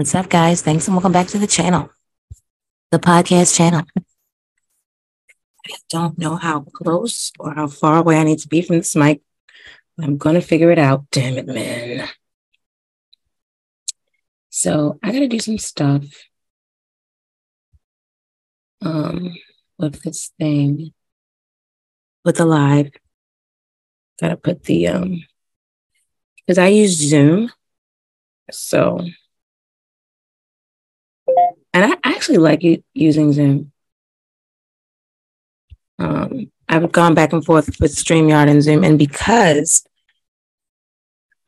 What's up, guys? Thanks and welcome back to the channel, the podcast channel. I don't know how close or how far away I need to be from this mic. I'm going to figure it out. Damn it, man. So I got to do some stuff um, with this thing, with the live. Got to put the, um, because I use Zoom. So and I actually like using Zoom. Um, I've gone back and forth with StreamYard and Zoom, and because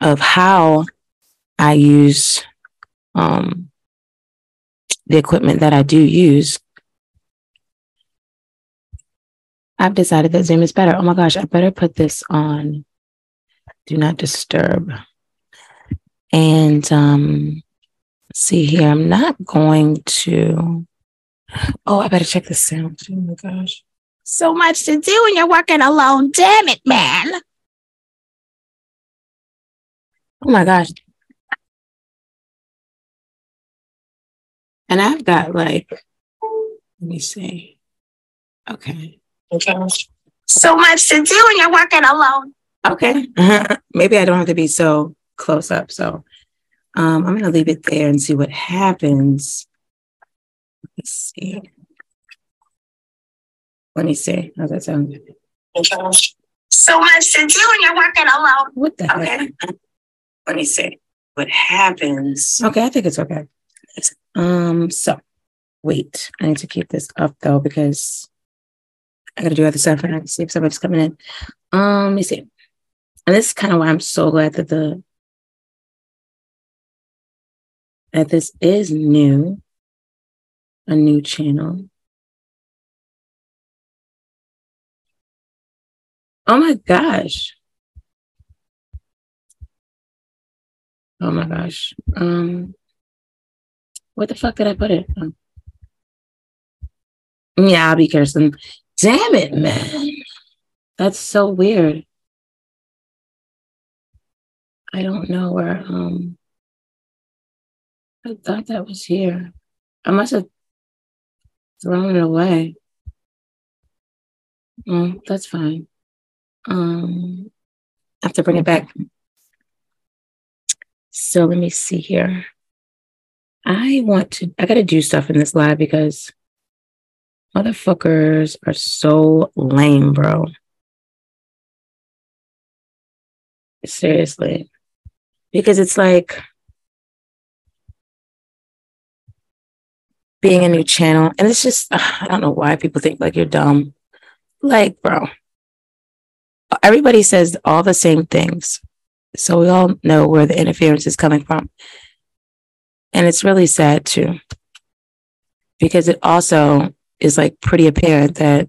of how I use um, the equipment that I do use, I've decided that Zoom is better. Oh my gosh, I better put this on do not disturb. And um, see here. I'm not going to. Oh, I better check the sound. Oh my gosh. So much to do when you're working alone. Damn it, man. Oh my gosh. And I've got like, let me see. Okay. Oh okay. So much to do when you're working alone. Okay. Maybe I don't have to be so close up. So um, I'm going to leave it there and see what happens. Let's see. Let me see. How's that sound? So much to do when you're working alone. What the okay. heck? Let me see what happens. Okay, I think it's okay. Um, so wait, I need to keep this up though because I gotta do other stuff and I can see if somebody's coming in. Um, let me see. And this is kind of why I'm so glad that the that this is new, a new channel. Oh my gosh. Oh my gosh. Um, what the fuck did I put it? Oh. Yeah, be Kirsten. Damn it, man. That's so weird. I don't know where um I thought that was here. I must have thrown it away. Mm, that's fine. Um, I have to bring it back. So let me see here. I want to, I got to do stuff in this live because motherfuckers are so lame, bro. Seriously. Because it's like, being a new channel. And it's just, I don't know why people think like you're dumb. Like, bro, everybody says all the same things. So we all know where the interference is coming from. And it's really sad too, because it also is like pretty apparent that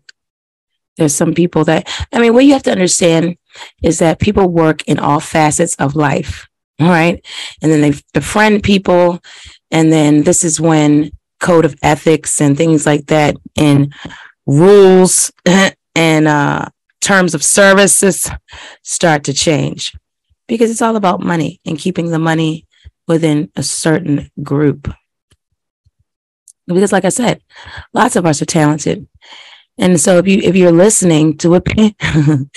there's some people that, I mean, what you have to understand is that people work in all facets of life. All right. And then they befriend people. And then this is when code of ethics and things like that and rules and uh, terms of services start to change because it's all about money and keeping the money within a certain group. Because like I said, lots of us are talented. And so if you if you're listening to it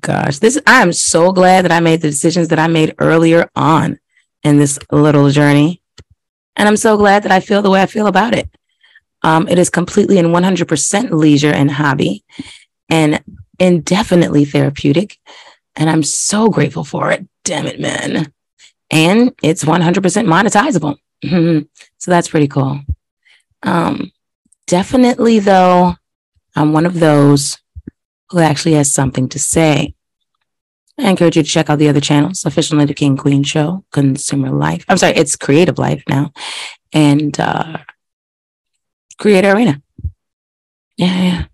gosh, this I am so glad that I made the decisions that I made earlier on in this little journey and I'm so glad that I feel the way I feel about it. Um, it is completely and 100% leisure and hobby and indefinitely therapeutic. And I'm so grateful for it. Damn it, man. And it's 100% monetizable. so that's pretty cool. Um, definitely, though, I'm one of those who actually has something to say. I encourage you to check out the other channels, Officially the King Queen Show, Consumer Life. I'm sorry, it's Creative Life now, and uh, Creator Arena. Yeah, yeah.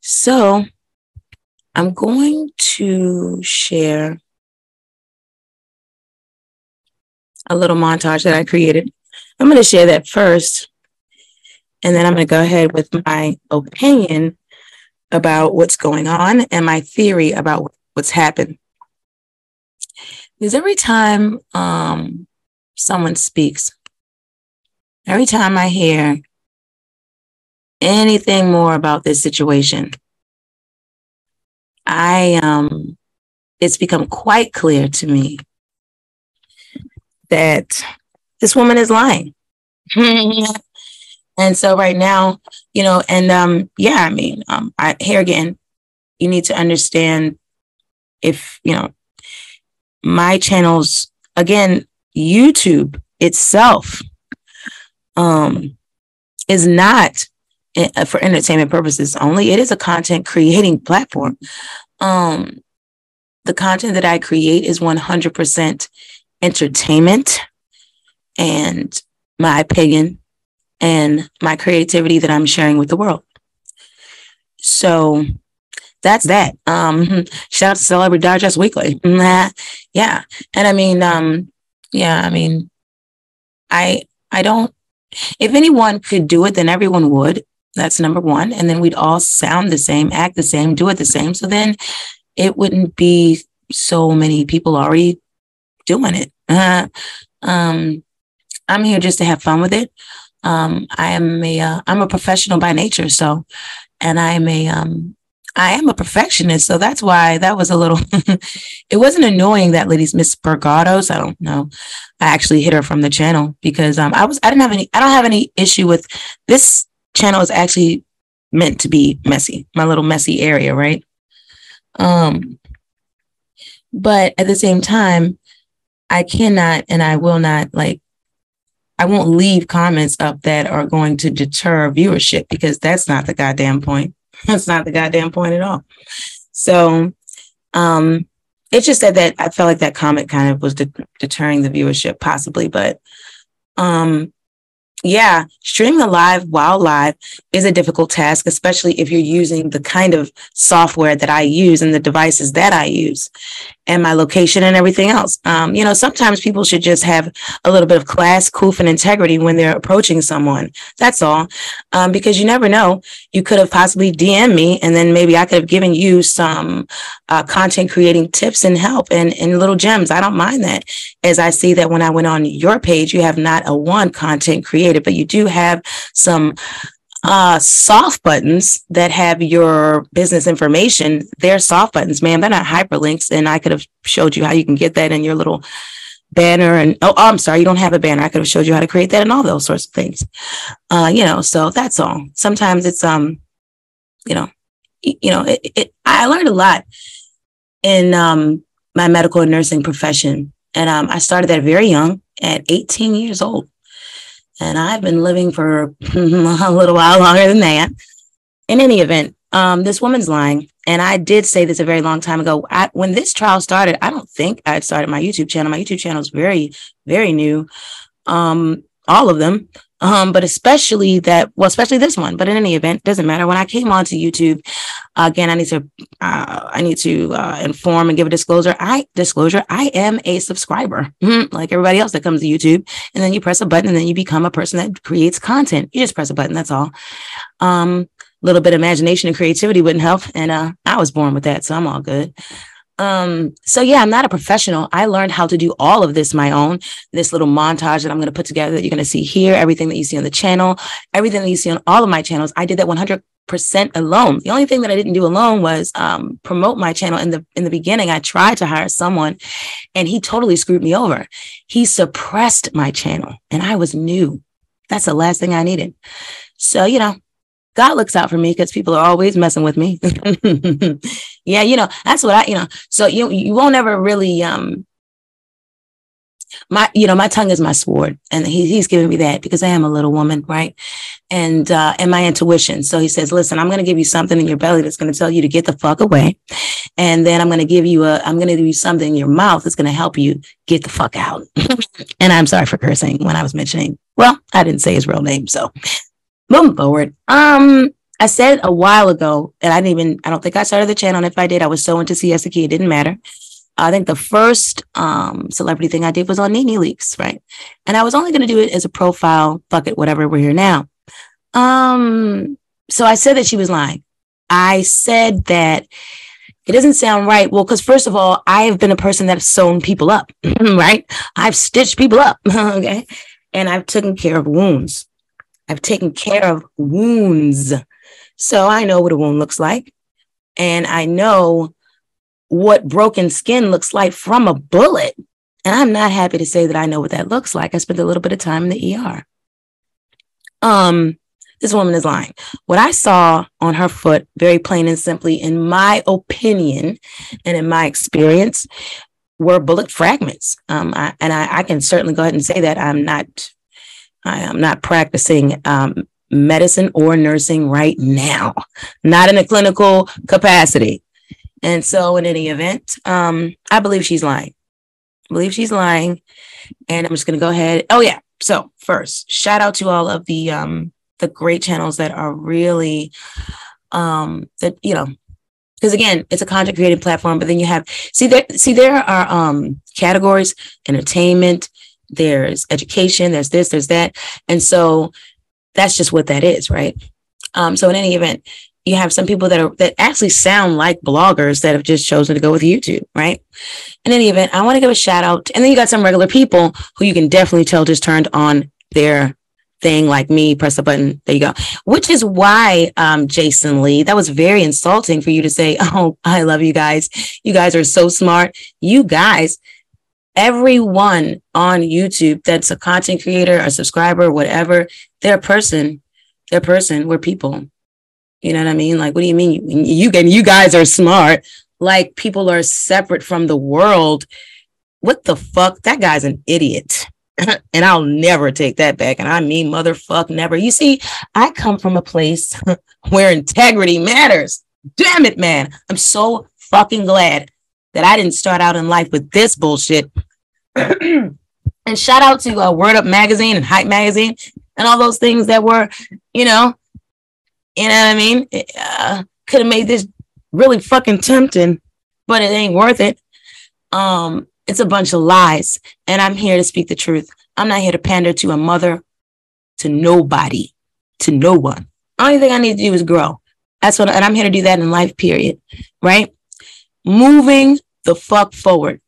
So I'm going to share a little montage that I created. I'm going to share that first, and then I'm going to go ahead with my opinion about what's going on and my theory about what's happened. Because every time um, someone speaks, every time I hear anything more about this situation, I um it's become quite clear to me that this woman is lying. and so right now, you know, and um yeah, I mean, um I here again, you need to understand if, you know, my channels again, YouTube itself um is not uh, for entertainment purposes only. It is a content creating platform. Um, the content that I create is 100% entertainment and my opinion and my creativity that I'm sharing with the world. So that's that. Um, shout out to Celebrity Digest Weekly. yeah. And I mean, um, yeah, I mean, I I don't if anyone could do it, then everyone would. That's number one. And then we'd all sound the same, act the same, do it the same. So then it wouldn't be so many people already doing it. Uh, um, I'm here just to have fun with it. Um, I am a am uh, a professional by nature, so and I'm a um, I am a perfectionist, so that's why that was a little. it wasn't annoying that lady's Miss Bergados. I don't know. I actually hit her from the channel because um, I was I didn't have any I don't have any issue with this channel is actually meant to be messy, my little messy area, right? Um, but at the same time, I cannot and I will not like I won't leave comments up that are going to deter viewership because that's not the goddamn point. That's not the goddamn point at all. So um it's just that that I felt like that comment kind of was de- deterring the viewership possibly, but um yeah, streaming live while live is a difficult task, especially if you're using the kind of software that I use and the devices that I use and my location and everything else. Um, you know, sometimes people should just have a little bit of class, coof, and integrity when they're approaching someone. That's all. Um, because you never know. You could have possibly DM me and then maybe I could have given you some uh, content creating tips and help and, and little gems. I don't mind that. As I see that when I went on your page, you have not a one content but you do have some uh, soft buttons that have your business information. They're soft buttons, man. They're not hyperlinks. And I could have showed you how you can get that in your little banner. And oh, oh, I'm sorry, you don't have a banner. I could have showed you how to create that and all those sorts of things. Uh, you know, so that's all. Sometimes it's um, you know, you know, it, it I learned a lot in um my medical and nursing profession. And um, I started that very young at 18 years old. And I've been living for a little while longer than that. In any event, um, this woman's lying. And I did say this a very long time ago. I, when this trial started, I don't think I started my YouTube channel. My YouTube channel is very, very new. Um, all of them um, but especially that, well, especially this one. But in any event, doesn't matter. When I came onto YouTube, again, I need to, uh, I need to uh, inform and give a disclosure. I disclosure, I am a subscriber, mm-hmm. like everybody else that comes to YouTube. And then you press a button, and then you become a person that creates content. You just press a button. That's all. Um, little bit of imagination and creativity wouldn't help, and uh, I was born with that, so I'm all good. Um, so yeah, I'm not a professional. I learned how to do all of this my own. This little montage that I'm going to put together that you're going to see here, everything that you see on the channel, everything that you see on all of my channels. I did that 100 percent alone. The only thing that I didn't do alone was um, promote my channel. In the in the beginning, I tried to hire someone, and he totally screwed me over. He suppressed my channel, and I was new. That's the last thing I needed. So you know, God looks out for me because people are always messing with me. yeah, you know, that's what I, you know, so you you won't ever really um my you know my tongue is my sword and he, he's giving me that because i am a little woman right and uh and my intuition so he says listen i'm going to give you something in your belly that's going to tell you to get the fuck away and then i'm going to give you a i'm going to give you something in your mouth that's going to help you get the fuck out and i'm sorry for cursing when i was mentioning well i didn't say his real name so moving forward. Um, I said a while ago, and I didn't even, I don't think I started the channel. And if I did, I was so into Key, it didn't matter. I think the first um, celebrity thing I did was on NeNe Leakes, right? And I was only going to do it as a profile, fuck it, whatever, we're here now. Um, so I said that she was lying. I said that it doesn't sound right. Well, because first of all, I have been a person that sewn people up, right? I've stitched people up, okay? And I've taken care of wounds. I've taken care of wounds. So I know what a wound looks like. And I know what broken skin looks like from a bullet. And I'm not happy to say that I know what that looks like. I spent a little bit of time in the ER. Um, this woman is lying. What I saw on her foot, very plain and simply, in my opinion and in my experience, were bullet fragments. Um, I, and I, I, can certainly go ahead and say that I'm not, I am not practicing um, medicine or nursing right now, not in a clinical capacity. And so, in any event, um, I believe she's lying. I believe she's lying, and I'm just going to go ahead. Oh yeah. So first, shout out to all of the um, the great channels that are really um that you know because again it's a content creating platform but then you have see there see there are um categories entertainment there's education there's this there's that and so that's just what that is right um so in any event you have some people that are that actually sound like bloggers that have just chosen to go with youtube right in any event i want to give a shout out and then you got some regular people who you can definitely tell just turned on their thing like me, press the button. There you go. Which is why, um, Jason Lee, that was very insulting for you to say, Oh, I love you guys. You guys are so smart. You guys, everyone on YouTube that's a content creator, a subscriber, whatever, they're a person. They're a person. We're people. You know what I mean? Like, what do you mean? You, you, you guys are smart. Like, people are separate from the world. What the fuck? That guy's an idiot. and I'll never take that back. And I mean, motherfuck, never. You see, I come from a place where integrity matters. Damn it, man. I'm so fucking glad that I didn't start out in life with this bullshit. and shout out to uh, Word Up Magazine and Hype Magazine and all those things that were, you know, you know what I mean? Uh, Could have made this really fucking tempting, but it ain't worth it. Um, it's a bunch of lies. And I'm here to speak the truth. I'm not here to pander to a mother, to nobody, to no one. Only thing I need to do is grow. That's what, and I'm here to do that in life, period. Right? Moving the fuck forward.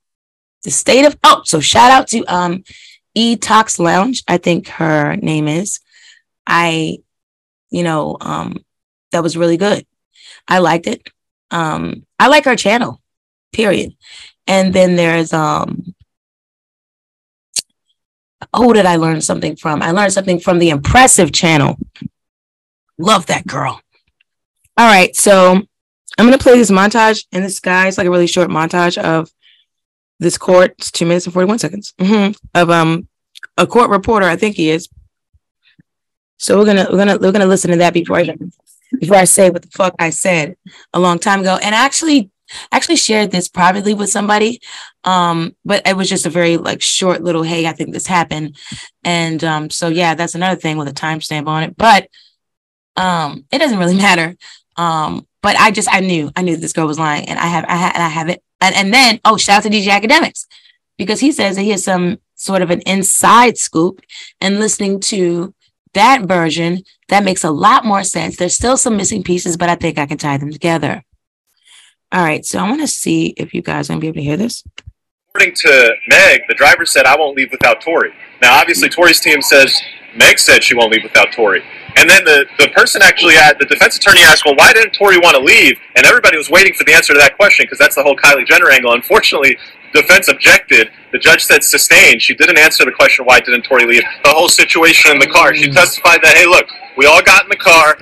The state of, oh, so shout out to um E Talks Lounge. I think her name is. I, you know, um, that was really good. I liked it. Um, I like her channel, period. And then there's um who did I learn something from? I learned something from the impressive channel. Love that girl. All right, so I'm gonna play this montage, and this guy's like a really short montage of this court. It's two minutes and 41 seconds mm-hmm, of um a court reporter, I think he is. So we're gonna we're gonna we're gonna listen to that before I before I say what the fuck I said a long time ago. And actually I actually shared this privately with somebody. Um, but it was just a very like short little, hey, I think this happened. And um, so yeah, that's another thing with a timestamp on it. But um, it doesn't really matter. Um, but I just I knew I knew this girl was lying, and I have I have I have it. And, and then oh, shout out to DJ Akademiks because he says that he has some sort of an inside scoop, and listening to that version that makes a lot more sense. There's still some missing pieces, but I think I can tie them together. All right, so I want to see if you guys are gonna be able to hear this. According to Meg, the driver said, "I won't leave without Tory. Now, obviously, Tory's team says Meg said she won't leave without Tory. And then the, the person actually had the defense attorney asked, well, why didn't Tory want to leave? And everybody was waiting for the answer to that question because that's the whole Kylie Jenner angle. Unfortunately, defense objected. The judge said sustained. She didn't answer the question, why didn't Tory leave? The whole situation in the car. She testified that, hey, look, we all got in the car.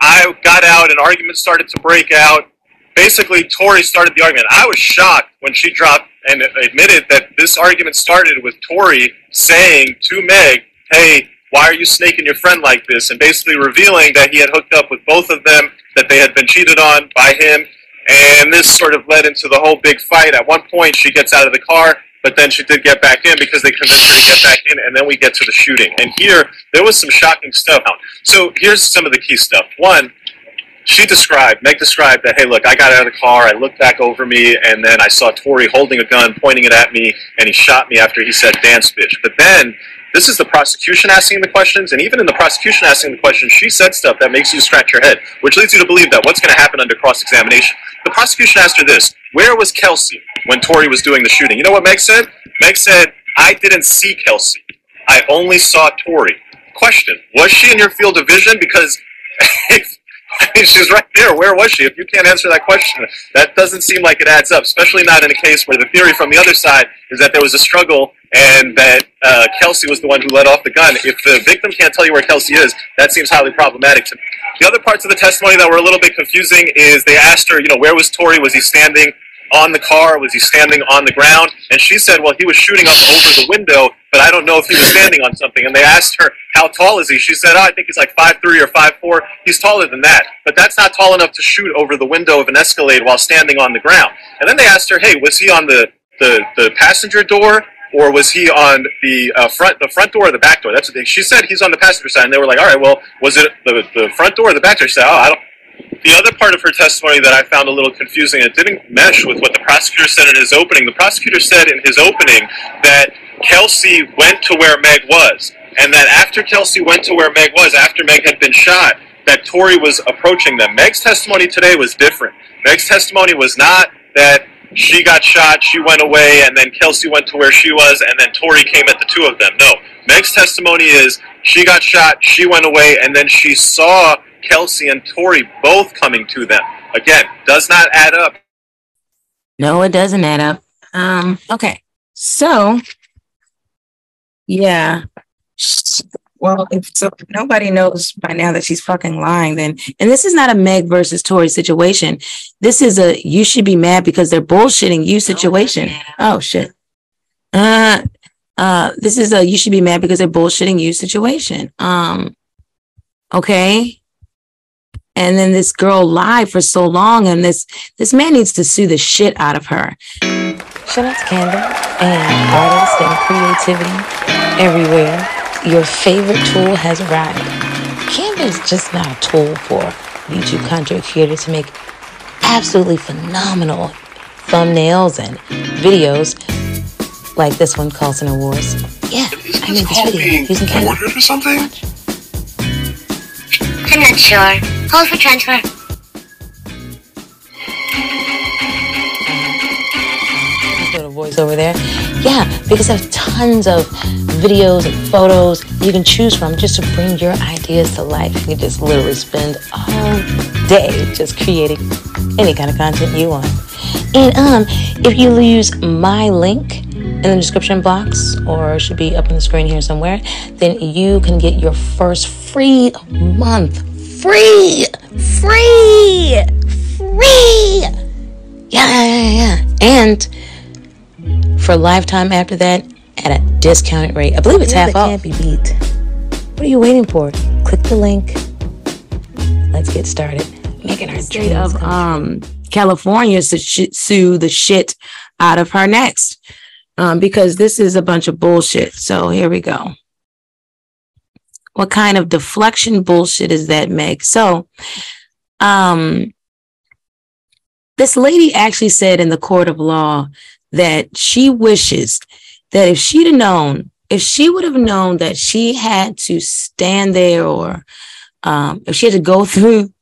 I got out, an argument started to break out basically Tory started the argument. I was shocked when she dropped and admitted that this argument started with Tory saying to Meg, "Hey, why are you snaking your friend like this?" and basically revealing that he had hooked up with both of them, that they had been cheated on by him, and this sort of led into the whole big fight. At one point, she gets out of the car. But then she did get back in because they convinced her to get back in, and then we get to the shooting. And here, there was some shocking stuff. So here's some of the key stuff. One, she described, Meg described that, hey, look, I got out of the car, I looked back over me, and then I saw Tory holding a gun, pointing it at me, and he shot me after he said dance bitch. But then This is the prosecution asking the questions, and even in the prosecution asking the questions, she said stuff that makes you scratch your head, which leads you to believe that what's going to happen under cross examination. The prosecution asked her this Where was Kelsey when Tory was doing the shooting? You know what Meg said? Meg said, I didn't see Kelsey. I only saw Tory. Question Was she in your field of vision? Because if she's right there. Where was she? If you can't answer that question, that doesn't seem like it adds up, especially not in a case where the theory from the other side is that there was a struggle and that uh, Kelsey was the one who let off the gun. If the victim can't tell you where Kelsey is, that seems highly problematic to me. The other parts of the testimony that were a little bit confusing is they asked her, you know, where was Tory? Was he standing on the car? Was he standing on the ground? And she said, well, he was shooting up over the window, but I don't know if he was standing on something. And they asked her, how tall is he? She said, oh, I think he's like five three or five four. He's taller than that. But that's not tall enough to shoot over the window of an Escalade while standing on the ground. And then they asked her, hey, was he on the, the, the passenger door or was he on the uh, front the front door or the back door? That's what they, she said. He's on the passenger side, and they were like, "All right, well, was it the, the front door or the back door?" She said, "Oh, I don't." The other part of her testimony that I found a little confusing, it didn't mesh with what the prosecutor said in his opening. The prosecutor said in his opening that Kelsey went to where Meg was, and that after Kelsey went to where Meg was, after Meg had been shot, that Tory was approaching them. Meg's testimony today was different. Meg's testimony was not that she got shot, she went away, and then Kelsey went to where she was, and then Tory came at the two of them. No. Meg's testimony is she got shot, she went away, and then she saw Kelsey and Tory both coming to them. Again, does not add up. No, it doesn't add up. Um, okay. So yeah. Well, if so if nobody knows by now that she's fucking lying, then and this is not a Meg versus Tory situation. This is a you should be mad because they're bullshitting you situation. Oh shit. Uh uh this is a you should be mad because they're bullshitting you situation. Um okay. And then this girl lied for so long, and this this man needs to sue the shit out of her. Shout out to Canva and artists and creativity everywhere. Your favorite tool has arrived. Canva is just not a tool for YouTube content creators to make absolutely phenomenal thumbnails and videos like this one, Carlson Awards. Yeah, I made this video using Canva. Ordered or something? I'm not sure. Hold for transfer. Little voice over there. Yeah, because there's tons of videos and photos you can choose from just to bring your ideas to life. You can just literally spend all day just creating any kind of content you want. And um, if you use my link in the description box, or should be up on the screen here somewhere, then you can get your first free month. Free! Free! Free! Yeah, yeah, yeah. And for lifetime after that at a discounted rate. I believe it's half off. Can't be beat. What are you waiting for? Click the link. Let's get started. Making our state of um California to sh- sue the shit out of her next, um, because this is a bunch of bullshit. So here we go. What kind of deflection bullshit is that, Meg? So, um, this lady actually said in the court of law that she wishes that if she'd have known, if she would have known that she had to stand there or um, if she had to go through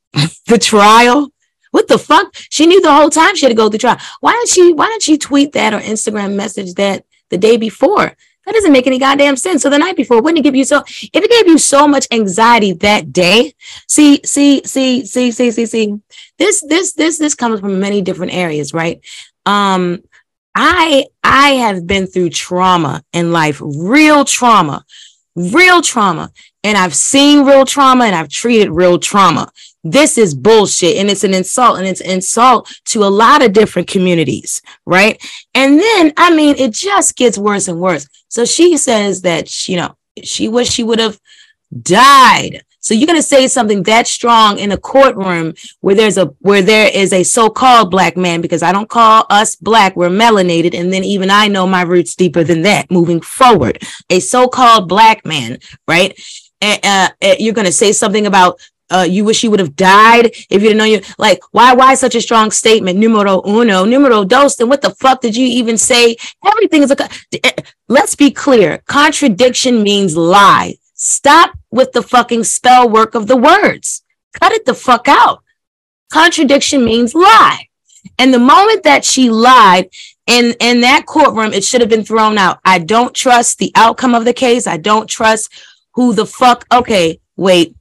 the trial, what the fuck? She knew the whole time she had to go through trial. Why didn't she? Why didn't she tweet that or Instagram message that the day before? That doesn't make any goddamn sense. So the night before, wouldn't it give you so? If it gave you so much anxiety that day, see, see, see, see, see, see, see. This, this, this, this comes from many different areas, right? Um, I I have been through trauma in life, real trauma, real trauma, and I've seen real trauma and I've treated real trauma. This is bullshit and it's an insult and it's an insult to a lot of different communities, right? And then I mean it just gets worse and worse. So she says that you know she wish she would have died so you're going to say something that strong in a courtroom where there's a where there is a so-called black man because I don't call us black, we're melanated and then even I know my roots deeper than that moving forward. A so-called black man, right? And uh, uh, you're going to say something about uh, you wish you would have died if you didn't know you like why why such a strong statement? Numero uno numero dos and what the fuck did you even say? Everything is a eh, let's be clear. Contradiction means lie. Stop with the fucking spell work of the words. Cut it the fuck out. Contradiction means lie. And the moment that she lied in in that courtroom it should have been thrown out. I don't trust the outcome of the case. I don't trust who the fuck okay wait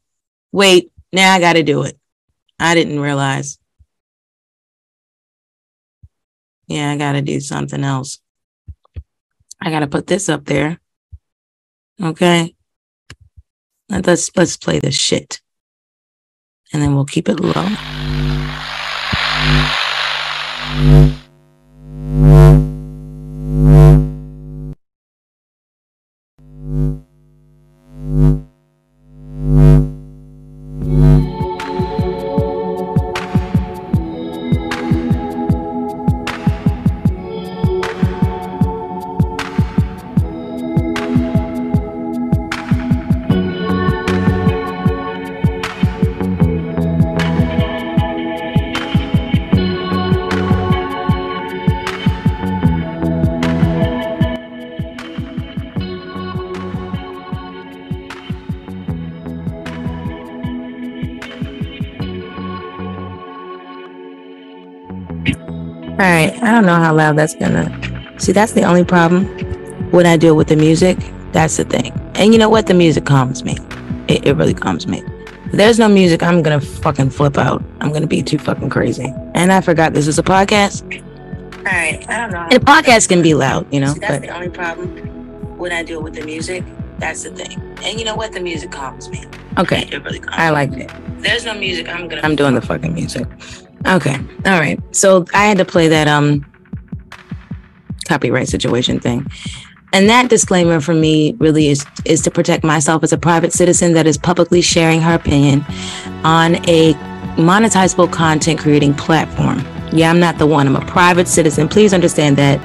wait now I got to do it. I didn't realize. Yeah, I got to do something else. I got to put this up there. Okay. Let's let's play this shit. And then we'll keep it low. I don't know how loud that's gonna. See, that's the only problem. When I do it with the music, that's the thing. And you know what? The music calms me. It, it really calms me. If there's no music, I'm gonna fucking flip out. I'm gonna be too fucking crazy. And I forgot this is a podcast. All right. I don't know. And a podcast can be loud, you know. See, that's but the only problem. When I do it with the music, that's the thing. And you know what? The music calms me. Okay. It really calms I like it. There's no music, I'm gonna. I'm doing the fucking music. Okay. All right. So I had to play that um copyright situation thing. And that disclaimer for me really is is to protect myself as a private citizen that is publicly sharing her opinion on a monetizable content creating platform. Yeah, I'm not the one. I'm a private citizen. Please understand that.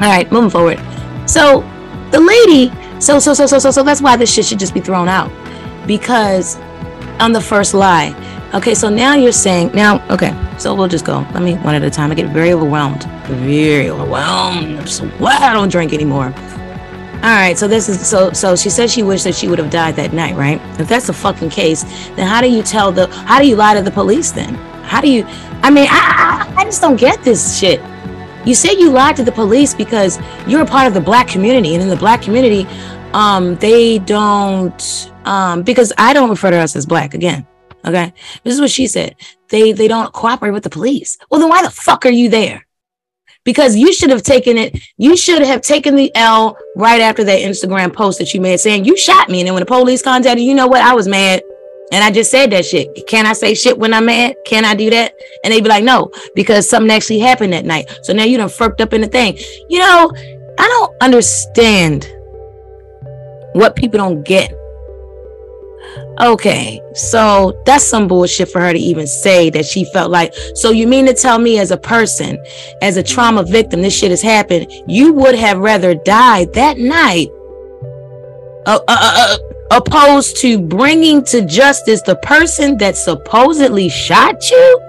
All right, moving forward. So the lady, so so so so so so that's why this shit should just be thrown out. Because on the first lie, Okay, so now you're saying now. Okay, so we'll just go. Let me one at a time. I get very overwhelmed, very overwhelmed. I'm glad I don't drink anymore. All right, so this is so so she said she wished that she would have died that night, right? If that's the fucking case, then how do you tell the how do you lie to the police then? How do you I mean, I I, I just don't get this shit. You say you lied to the police because you're a part of the black community, and in the black community, um, they don't um because I don't refer to us as black again. Okay. This is what she said. They they don't cooperate with the police. Well, then why the fuck are you there? Because you should have taken it, you should have taken the L right after that Instagram post that you made saying you shot me. And then when the police contacted you, know what? I was mad. And I just said that shit. Can I say shit when I'm mad? Can I do that? And they'd be like, no, because something actually happened that night. So now you done fucked up in the thing. You know, I don't understand what people don't get Okay, so that's some bullshit for her to even say that she felt like. So you mean to tell me, as a person, as a trauma victim, this shit has happened, you would have rather died that night, uh, uh, uh, uh, opposed to bringing to justice the person that supposedly shot you?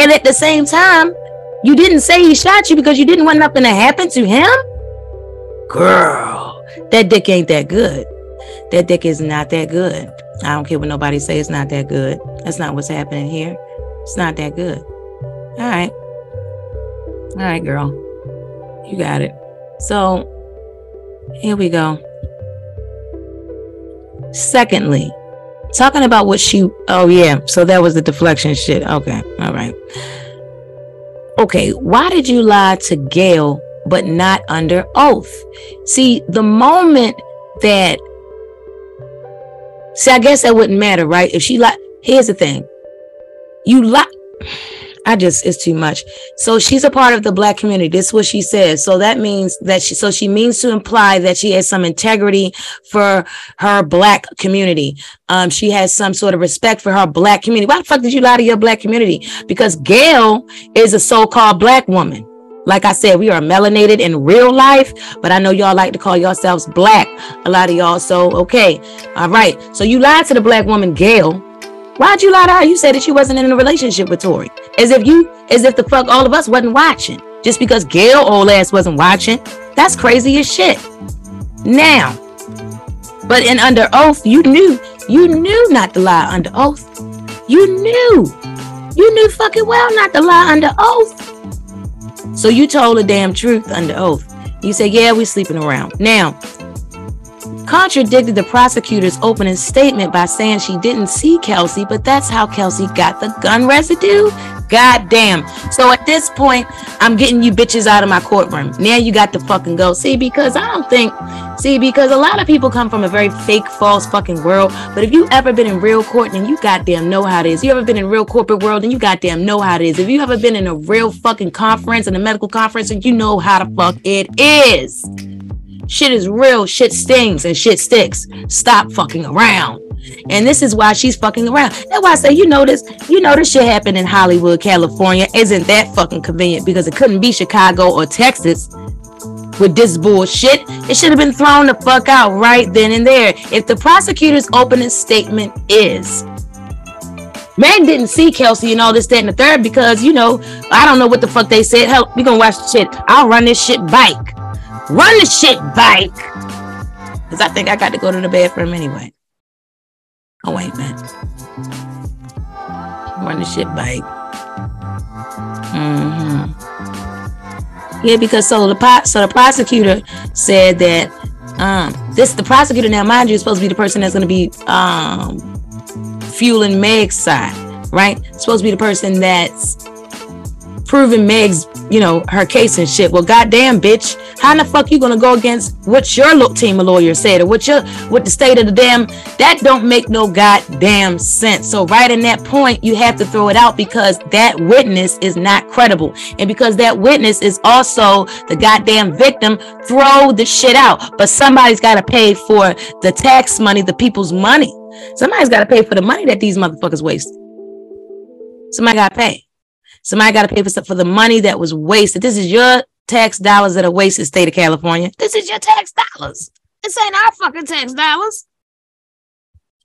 And at the same time, you didn't say he shot you because you didn't want nothing to happen to him? Girl, that dick ain't that good that dick is not that good. I don't care what nobody say. It's not that good. That's not what's happening here. It's not that good. All right. All right, girl. You got it. So here we go. Secondly, talking about what she, oh, yeah. So that was the deflection shit. Okay. All right. Okay. Why did you lie to Gayle, but not under oath? See, the moment that See, I guess that wouldn't matter, right? If she like, here's the thing, you like. I just it's too much. So she's a part of the black community. This is what she says. So that means that she so she means to imply that she has some integrity for her black community. Um, she has some sort of respect for her black community. Why the fuck did you lie to your black community? Because Gayle is a so-called black woman. Like I said, we are melanated in real life, but I know y'all like to call yourselves black. A lot of y'all. So, okay. All right. So you lied to the black woman, Gayle. Why'd you lie to her? You said that she wasn't in a relationship with Tory. As if you, as if the fuck all of us wasn't watching. Just because Gayle old ass wasn't watching. That's crazy as shit. Now, but in under oath, you knew, you knew not to lie under oath. You knew. You knew fucking well not to lie under oath. So you told the damn truth under oath. You said, yeah, we sleeping around. Now, contradicted the prosecutor's opening statement by saying she didn't see Kelsey, but that's how Kelsey got the gun residue. God damn. So at this point, I'm getting you bitches out of my courtroom. Now you got to fucking go. See, because I don't think, see, because a lot of people come from a very fake, false fucking world. But if you ever been in real court, then you goddamn know how it is. You ever been in real corporate world, and you goddamn know how it is. If you ever been in a real fucking conference, in a medical conference, and you know how the fuck it is. Shit is real, shit stings, and shit sticks. Stop fucking around. And this is why she's fucking around. That's why I say, you know this, you know shit happened in Hollywood, California. Isn't that fucking convenient? Because it couldn't be Chicago or Texas with this bullshit. It should have been thrown the fuck out right then and there. If the prosecutor's opening statement is Meg didn't see Kelsey and all this, that, and the third because, you know, I don't know what the fuck they said. Hell, we gonna watch the shit. I'll run this shit bike. Run the shit bike. Because I think I got to go to the bathroom anyway. Oh, wait, man. Run the shit bike. Mm-hmm. Yeah, because so the so the prosecutor said that um this the prosecutor now, mind you, is supposed to be the person that's gonna be um fueling Meg's side, right? supposed to be the person that's proving Meg's, you know, her case and shit. Well, goddamn, bitch, how in the fuck you gonna go against what your team of lawyers said or what your what the state of the damn that don't make no goddamn sense. So right in that point, you have to throw it out because that witness is not credible, and because that witness is also the goddamn victim. Throw the shit out, but somebody's got to pay for the tax money, the people's money. Somebody's got to pay for the money that these motherfuckers wasted. Somebody got to pay. Somebody got to pay for stuff for the money that was wasted. This is your tax dollars that are wasted, state of California. This is your tax dollars. This ain't our fucking tax dollars.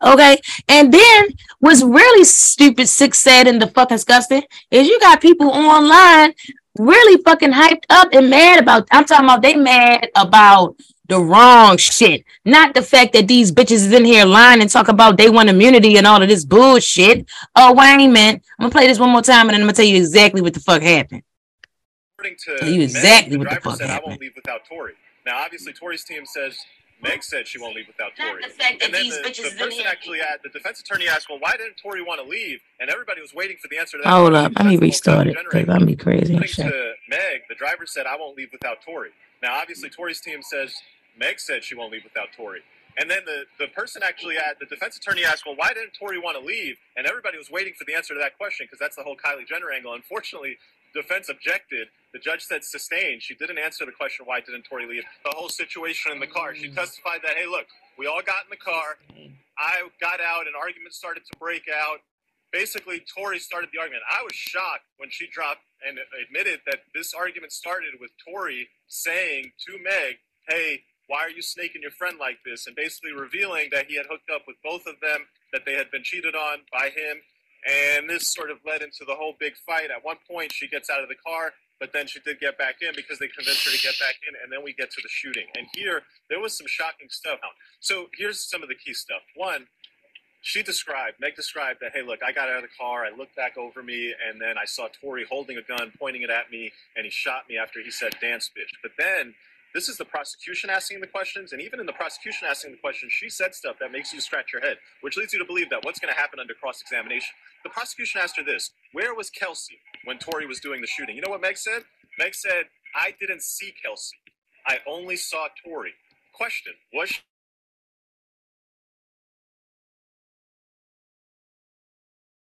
Okay. And then what's really stupid, sick, sad, and the fucking disgusting is you got people online really fucking hyped up and mad about. I'm talking about they mad about the wrong shit. Not the fact that these bitches is in here lying and talk about day one immunity and all of this bullshit. Oh, Wayne, man. I'm gonna play this one more time and then I'm gonna tell you exactly what the fuck happened. According to tell you exactly Meg, what the fuck said, happened. I won't leave without Tory. Now, obviously, Tory's team says Meg said she won't leave without Not Tory. the fact that and then these the, bitches the is in person here- actually, at, the defense attorney asked, "Well, why didn't Tory want to leave?" And everybody was waiting for the answer to that. Hold up. because Let me that's the whole restart it generator. because I'm be crazy According to Meg, the driver said, I won't leave without Tory. Now, obviously, Tory's team says Meg said she won't leave without Tory. And then the, the person actually, at, the defense attorney asked, Well, why didn't Tory want to leave? And everybody was waiting for the answer to that question because that's the whole Kylie Jenner angle. Unfortunately, defense objected. The judge said sustained. She didn't answer the question, Why didn't Tory leave? The whole situation in the car. She mm. testified that, Hey, look, we all got in the car. I got out, an argument started to break out basically Tory started the argument. I was shocked when she dropped and admitted that this argument started with Tory saying to Meg, "Hey, why are you snaking your friend like this?" and basically revealing that he had hooked up with both of them, that they had been cheated on by him, and this sort of led into the whole big fight. At one point, she gets out of the car. But then she did get back in because they convinced her to get back in, and then we get to the shooting. And here, there was some shocking stuff. So here's some of the key stuff. One, she described, Meg described that, hey, look, I got out of the car, I looked back over me, and then I saw Tory holding a gun, pointing it at me, and he shot me after he said dance bitch. But then this is the prosecution asking the questions, and even in the prosecution asking the questions, she said stuff that makes you scratch your head, which leads you to believe that what's going to happen under cross examination. The prosecution asked her this Where was Kelsey when Tory was doing the shooting? You know what Meg said? Meg said, I didn't see Kelsey, I only saw Tory. Question Was she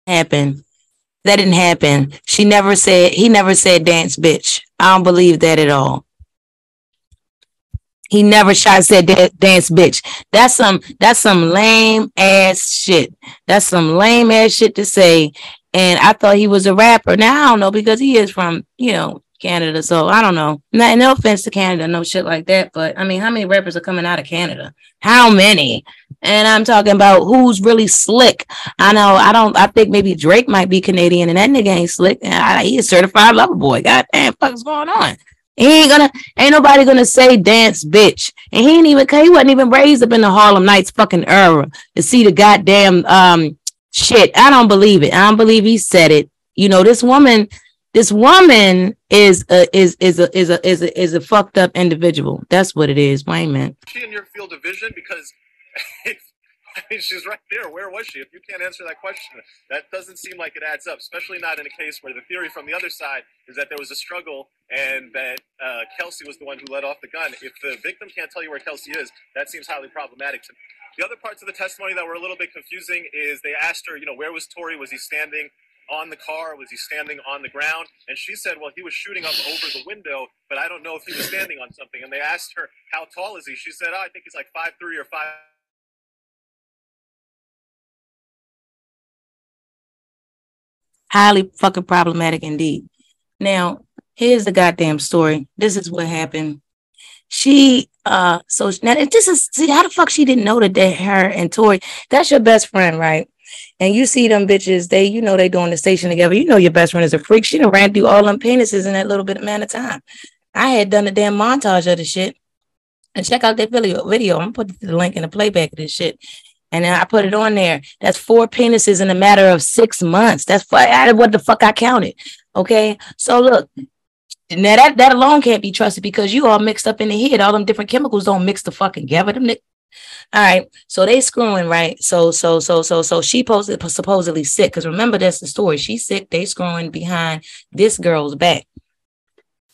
Happen. That didn't happen. She never said, he never said dance bitch. I don't believe that at all. He never shot that da- dance bitch. That's some that's some lame ass shit. That's some lame ass shit to say. And I thought he was a rapper. Now I don't know because he is from, you know, Canada. So I don't know. No, no offense to Canada, no shit like that. But I mean, how many rappers are coming out of Canada? How many? And I'm talking about who's really slick. I know I don't I think maybe Drake might be Canadian and that nigga ain't slick. And he a certified lover boy. God damn fuck's going on. He ain't gonna ain't nobody gonna say dance bitch. And he ain't even he wasn't even raised up in the Harlem Nights fucking era to see the goddamn um shit. I don't believe it. I don't believe he said it. You know, this woman, this woman is a is is a is a is a is a fucked up individual. That's what it is. Wayne man. She in your field of vision because I mean, she's right there. Where was she? If you can't answer that question, that doesn't seem like it adds up, especially not in a case where the theory from the other side is that there was a struggle and that uh, Kelsey was the one who let off the gun. If the victim can't tell you where Kelsey is, that seems highly problematic to me. The other parts of the testimony that were a little bit confusing is they asked her, you know, where was Tory? Was he standing on the car? Was he standing on the ground? And she said, well, he was shooting up over the window, but I don't know if he was standing on something. And they asked her, how tall is he? She said, oh, I think he's like five three or five. highly fucking problematic indeed. Now, here's the goddamn story. This is what happened. She uh so now this is see how the fuck she didn't know that her and Tory, that's your best friend, right? And you see them bitches, they you know they doing the station together. You know your best friend is a freak. She done ran through all them penises in that little bit amount of time. I had done a damn montage of the shit. And check out that video. Video. I'm gonna put the link in the playback of this shit and then I put it on there. That's four penises in a matter of six months. That's what the fuck I counted. Okay, so look, now that that alone can't be trusted because you all mixed up in the head. All them different chemicals don't mix the fucking together. Them. All right, so they screwing right. So so so so so she posted supposedly sick because remember that's the story. She's sick. They screwing behind this girl's back.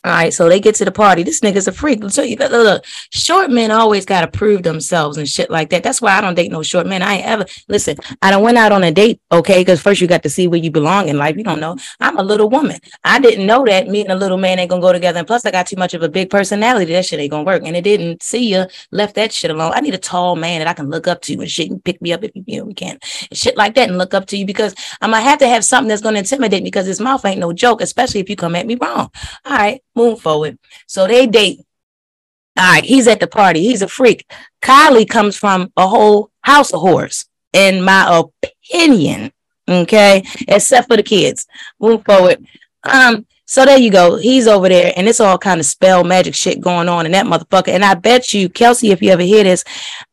All right, so they get to the party. This nigga's a freak. So you look, look, short men always gotta prove themselves and shit like that. That's why I don't date no short men. I ain't ever listen. I don't went out on a date, okay? Because first you got to see where you belong in life. You don't know. I'm a little woman. I didn't know that me and a little man ain't gonna go together. And plus, I got too much of a big personality. That shit ain't gonna work. And it didn't. See ya. Left that shit alone. I need a tall man that I can look up to and shit and pick me up if you, you know, can and shit like that and look up to you because I'm gonna have to have something that's gonna intimidate me because his mouth ain't no joke, especially if you come at me wrong. All right move forward. So they date. All right, he's at the party. He's a freak. Kylie comes from a whole house of horrors, in my opinion. Okay, except for the kids. Move forward. Um, so there you go. He's over there, and it's all kind of spell magic shit going on in that motherfucker. And I bet you, Kelsey, if you ever hear this,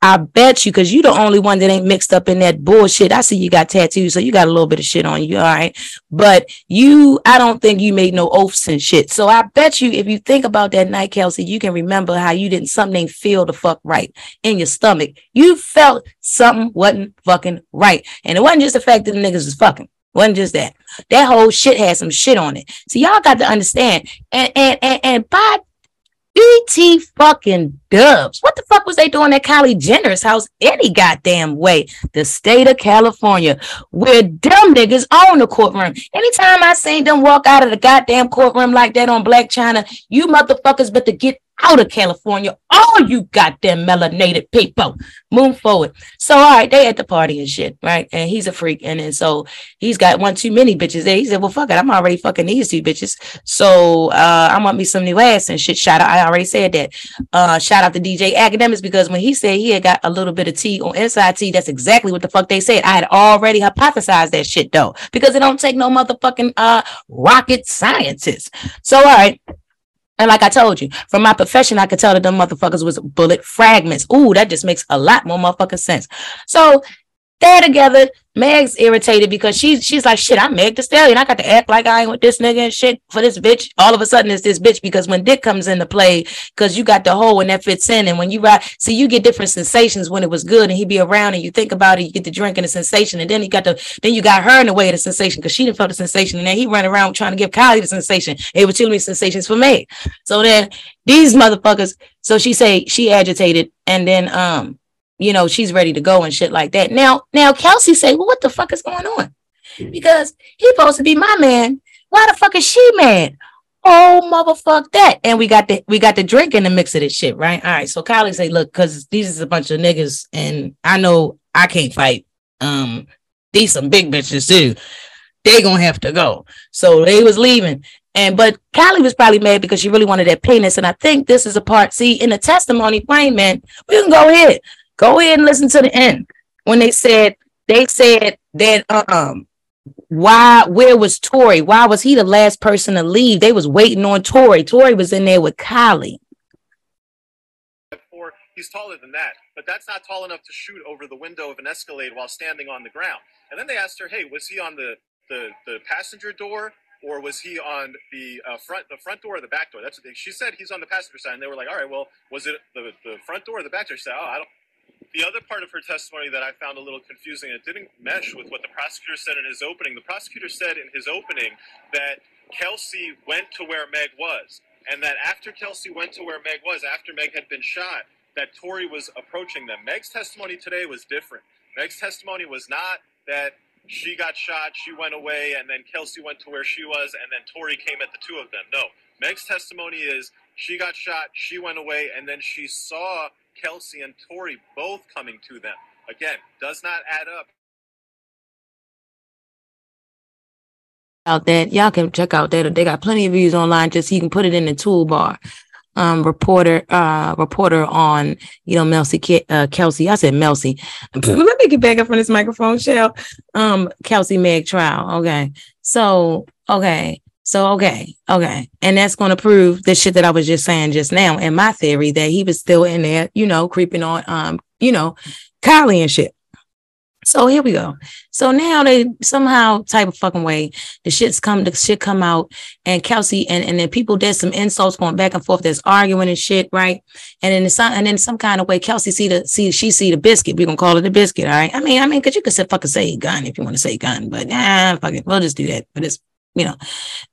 I bet you, because you're the only one that ain't mixed up in that bullshit. I see you got tattoos, so you got a little bit of shit on you, all right. But you, I don't think you made no oaths and shit. So I bet you, if you think about that night, Kelsey, you can remember how you didn't something feel the fuck right in your stomach. You felt something wasn't fucking right, and it wasn't just the fact that the niggas was fucking. Wasn't just that. That whole shit had some shit on it. So y'all got to understand. And and and, and by BT fucking dubs. What the fuck was they doing at Kylie Jenner's house any goddamn way? The state of California, where dumb niggas own the courtroom. Anytime I seen them walk out of the goddamn courtroom like that on Blac Chyna, you motherfuckers better get out of California. All you goddamn melanated people. Move forward. So, all right, they at the party and shit, right? And he's a freak. And then so he's got one too many bitches there. He said, Well, fuck it. I'm already fucking these two bitches. So uh I want me some new ass and shit. Shout out. I already said that. Uh shout out to DJ Akademiks because when he said he had got a little bit of tea on inside tea, that's exactly what the fuck they said. I had already hypothesized that shit though, because it don't take no motherfucking uh rocket scientists. So all right. And like I told you, from my profession, I could tell that them motherfuckers was bullet fragments. Ooh, that just makes a lot more motherfucking sense. So they're together. Meg's irritated because she's she's like, shit, I'm Meg the Stallion. I got to act like I ain't with this nigga and shit for this bitch. All of a sudden it's this bitch because when dick comes into play, because you got the hole and that fits in. And when you ride, see, you get different sensations when it was good and he be around and you think about it, you get the drink and the sensation. And then you got the then you got her in the way of the sensation because she didn't feel the sensation. And then he ran around trying to give Kylie the sensation. It was too many sensations for Meg. So then these motherfuckers, so she say she agitated and then um you know, she's ready to go and shit like that. Now, now Kelsey say, well, what the fuck is going on? Because he's supposed to be my man. Why the fuck is she mad? Oh motherfuck that. And we got the we got the drink in the mix of this shit, right? All right. So Kylie say, look, cause these is a bunch of niggas, and I know I can't fight. Um, these some big bitches too. They gonna have to go. So they was leaving. And but Kylie was probably mad because she really wanted that penis. And I think this is a part. See, in the testimony frame, man, we can go ahead, go ahead and listen to the end when they said they said that um why where was Tory? Why was he the last person to leave? They was waiting on Tory. Tory was in there with Kylie. He's taller than that, but that's not tall enough to shoot over the window of an Escalade while standing on the ground. And then they asked her, "Hey, was he on the the, the passenger door or was he on the uh, front the front door or the back door?" That's the they, she said. He's on the passenger side, and they were like, "All right, well, was it the the front door or the back door?" She said, "Oh, I don't." The other part of her testimony that I found a little confusing, it didn't mesh with what the prosecutor said in his opening. The prosecutor said in his opening that Kelsey went to where Meg was, and that after Kelsey went to where Meg was, after Meg had been shot, that Tory was approaching them. Meg's testimony today was different. Meg's testimony was not that she got shot, she went away, and then Kelsey went to where she was, and then Tory came at the two of them. No. Meg's testimony is she got shot, she went away, and then she saw Kelsey and Tory both coming to them. Again, does not add up. Out that y'all can check out that they got plenty of views online. Just you can put it in the toolbar um, reporter uh, reporter on you know Melcy uh, Kelsey. I said Melcy. Let me get back up from this microphone, Shell. Um, Kelsey Meg trial. Okay, so okay. So okay, okay, and that's going to prove the shit that I was just saying just now, and my theory that he was still in there, you know, creeping on, um, you know, Kylie and shit. So here we go. So now they somehow type of fucking way the shit's come the shit come out and Kelsey and, and then people did some insults going back and forth. There's arguing and shit, right? And then some and then some kind of way Kelsey see the see she see the biscuit. We're gonna call it a biscuit, all right? I mean, I mean, cause you could say fucking say gun if you want to say gun, but nah, fuck it. We'll just do that. But it's you know.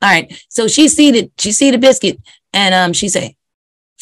All right. So she see the she see the biscuit and um she say,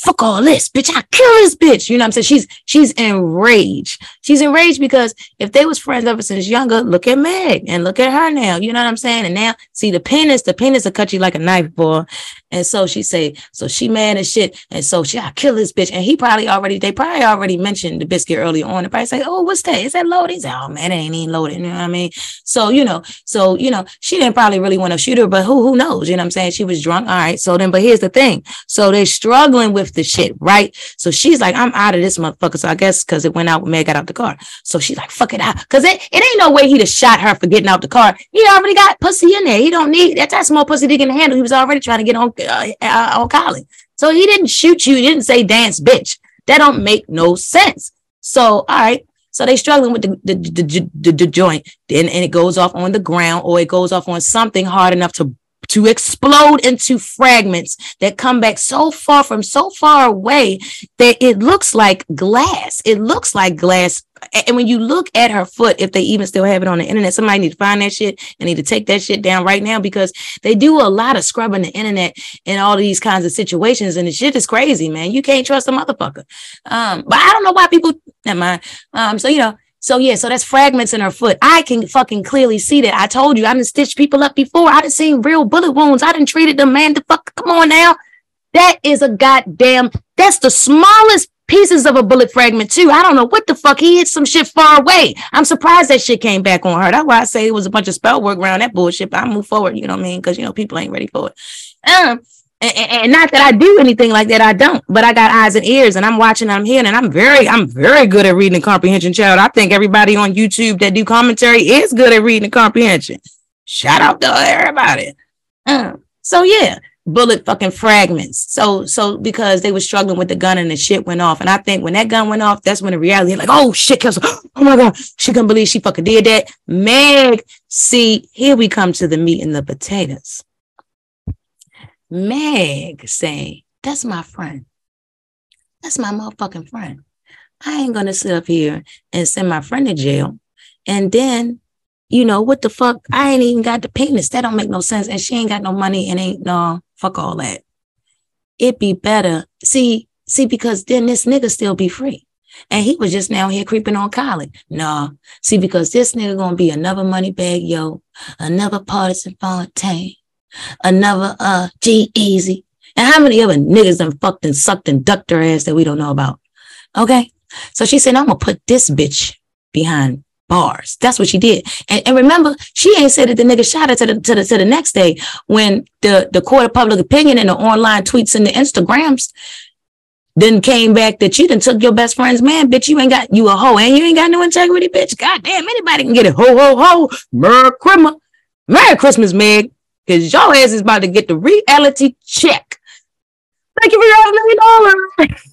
fuck all this, bitch. I kill this bitch. You know what I'm saying? She's she's enraged. She's enraged because if they was friends ever since younger, look at Meg and look at her now. You know what I'm saying? And now see the penis, the penis will cut you like a knife, boy. And so she say, so she mad as shit. And so she, I kill this bitch. And he probably already, they probably already mentioned the biscuit early on. And probably say, oh, what's that? Is that loaded? He's like, oh man, it ain't even loaded. You know what I mean? So, you know, so, you know, she didn't probably really want to shoot her, but who, who knows? You know what I'm saying? She was drunk. All right. So then, but here's the thing. So they're struggling with the shit, right? So she's like, I'm out of this motherfucker. So I guess because it went out when Meg got out the car. So she's like, fuck it out. Cause it, it ain't no way he'd have shot her for getting out the car. He already got pussy in there. He don't need that. That small pussy he can handle. He was already trying to get on uh, uh, on Kylie. So he didn't shoot you. He didn't say dance, bitch. That don't make no sense. So all right. So they struggling with the the, the, the, the joint, then and it goes off on the ground or it goes off on something hard enough to to explode into fragments that come back so far from so far away that it looks like glass. It looks like glass. And when you look at her foot, if they even still have it on the internet, somebody need to find that shit and need to take that shit down right now because they do a lot of scrubbing the internet in all these kinds of situations. And the shit is crazy, man. You can't trust a motherfucker. Um, but I don't know why people, never mind. Um, so, you know, so yeah, so that's fragments in her foot. I can fucking clearly see that. I told you, I didn't stitch people up before. I didn't seen real bullet wounds. I didn't treated them, man. The fuck, come on now. That is a goddamn, that's the smallest pieces of a bullet fragment too. I don't know what the fuck. He hit some shit far away. I'm surprised that shit came back on her. That's why I say it was a bunch of spell work around that bullshit. But I move forward, you know what I mean? Because you know, people ain't ready for it. Um, and, and, not that I do anything like that, I don't. But I got eyes and ears, and I'm watching, I'm hearing, and I'm very, I'm very good at reading and comprehension, child. I think everybody on YouTube that do commentary is good at reading and comprehension. Shout out to everybody. Uh, so yeah, bullet fucking fragments. So so because they were struggling with the gun and the shit went off, and I think when that gun went off, that's when the reality like, oh shit, Kelsey, oh my god, she couldn't believe she fucking did that. Meg, see, here we come to the meat and the potatoes. Meg saying, That's my friend. That's my motherfucking friend. I ain't gonna sit up here and send my friend to jail. And then, you know, what the fuck? I ain't even got the penis. That don't make no sense. And she ain't got no money and ain't no fuck all that. It'd be better. See, see, because then this nigga still be free. And he was just now here creeping on Kylie. Nah. see, because this nigga gonna be another money bag, yo, another Pardison Fontaine, another uh G-Eazy. And how many other niggas done fucked and sucked and ducked her ass that we don't know about? Okay. So she said, I'm gonna put this bitch behind Bars. That's what she did. And, and remember, she ain't said that the nigga shot her to the, to the to the next day when the the court of public opinion and the online tweets and the Instagrams then came back that you done took your best friend's man, bitch. You ain't got you a hoe and you ain't got no integrity, bitch. God damn, anybody can get it. Ho ho ho, Merry Christmas, Merry Christmas, Meg. Cause your ass is about to get the reality check. Thank you for your million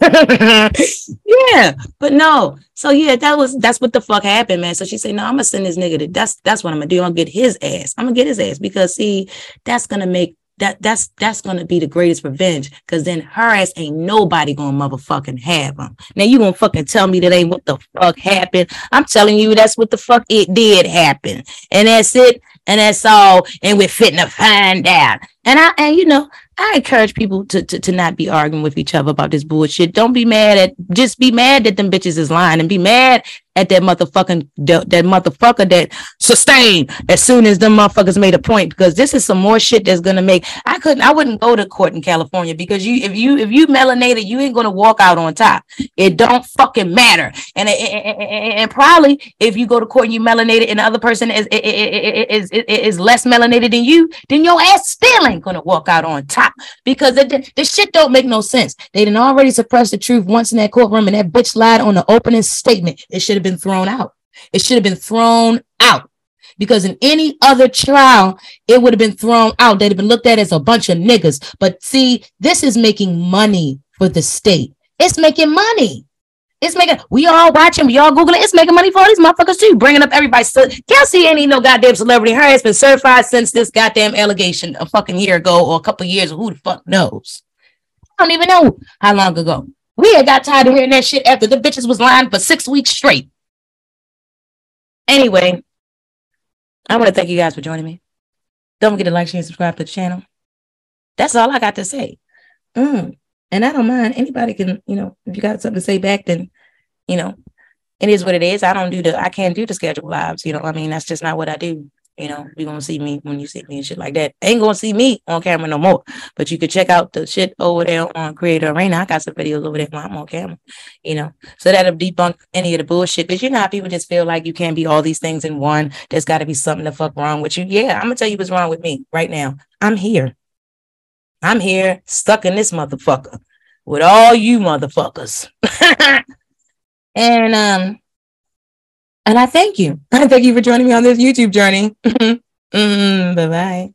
dollars. yeah, but no. So yeah, that was that's what the fuck happened, man. So she said, "No, I'm gonna send this nigga to that's that's what I'm gonna do. I'm gonna get his ass. I'm gonna get his ass because see, that's gonna make that that's that's gonna be the greatest revenge because then her ass ain't nobody gonna motherfucking have him. Now you gonna fucking tell me that ain't what the fuck happened? I'm telling you that's what the fuck it did happen, and that's it, and that's all, and we're fitting to find out. And I and you know I encourage people to, to to not be arguing with each other about this bullshit. Don't be mad at just be mad that them bitches is lying and be mad at that motherfucking that, motherfucker that sustained as soon as them motherfuckers made a point because this is some more shit that's gonna make I couldn't I wouldn't go to court in California because you if you if you melanated you ain't gonna walk out on top. It don't fucking matter. And and, and probably if you go to court and you melanated and the other person is is, is less melanated than you, then your ass still ain't gonna walk out on top because the, the shit don't make no sense. They didn't already suppress the truth once in that courtroom and that bitch lied on the opening statement. It should have been thrown out. It should have been thrown out because in any other trial, it would have been thrown out. They'd have been looked at as a bunch of niggas. But see, this is making money for the state. It's making money. It's making we all watching, we all googling. It's making money for all these motherfuckers too, bringing up everybody. So Kelsey ain't even no goddamn celebrity. Her has been certified since this goddamn allegation a fucking year ago or a couple years. Who the fuck knows? I don't even know how long ago. We had got tired of hearing that shit after the bitches was lying for six weeks straight. Anyway, I want to thank you guys for joining me. Don't forget to like, share, and subscribe to the channel. That's all I got to say. Mm. And I don't mind. Anybody can, you know, if you got something to say back, then, you know, it is what it is. I don't do the, I can't do the schedule lives. You know, I mean, that's just not what I do. You know, you're gonna see me when you see me and shit like that. Ain't gonna see me on camera no more. But you can check out the shit over there on Creator Arena. I got some videos over there when I'm on camera, you know. So that'll debunk any of the bullshit. Because you know how people just feel like you can't be all these things in one. There's gotta be something the fuck wrong with you. Yeah, I'm gonna tell you what's wrong with me right now. I'm here. I'm here stuck in this motherfucker with all you motherfuckers. and um and I thank you. I thank you for joining me on this YouTube journey. mm, bye bye.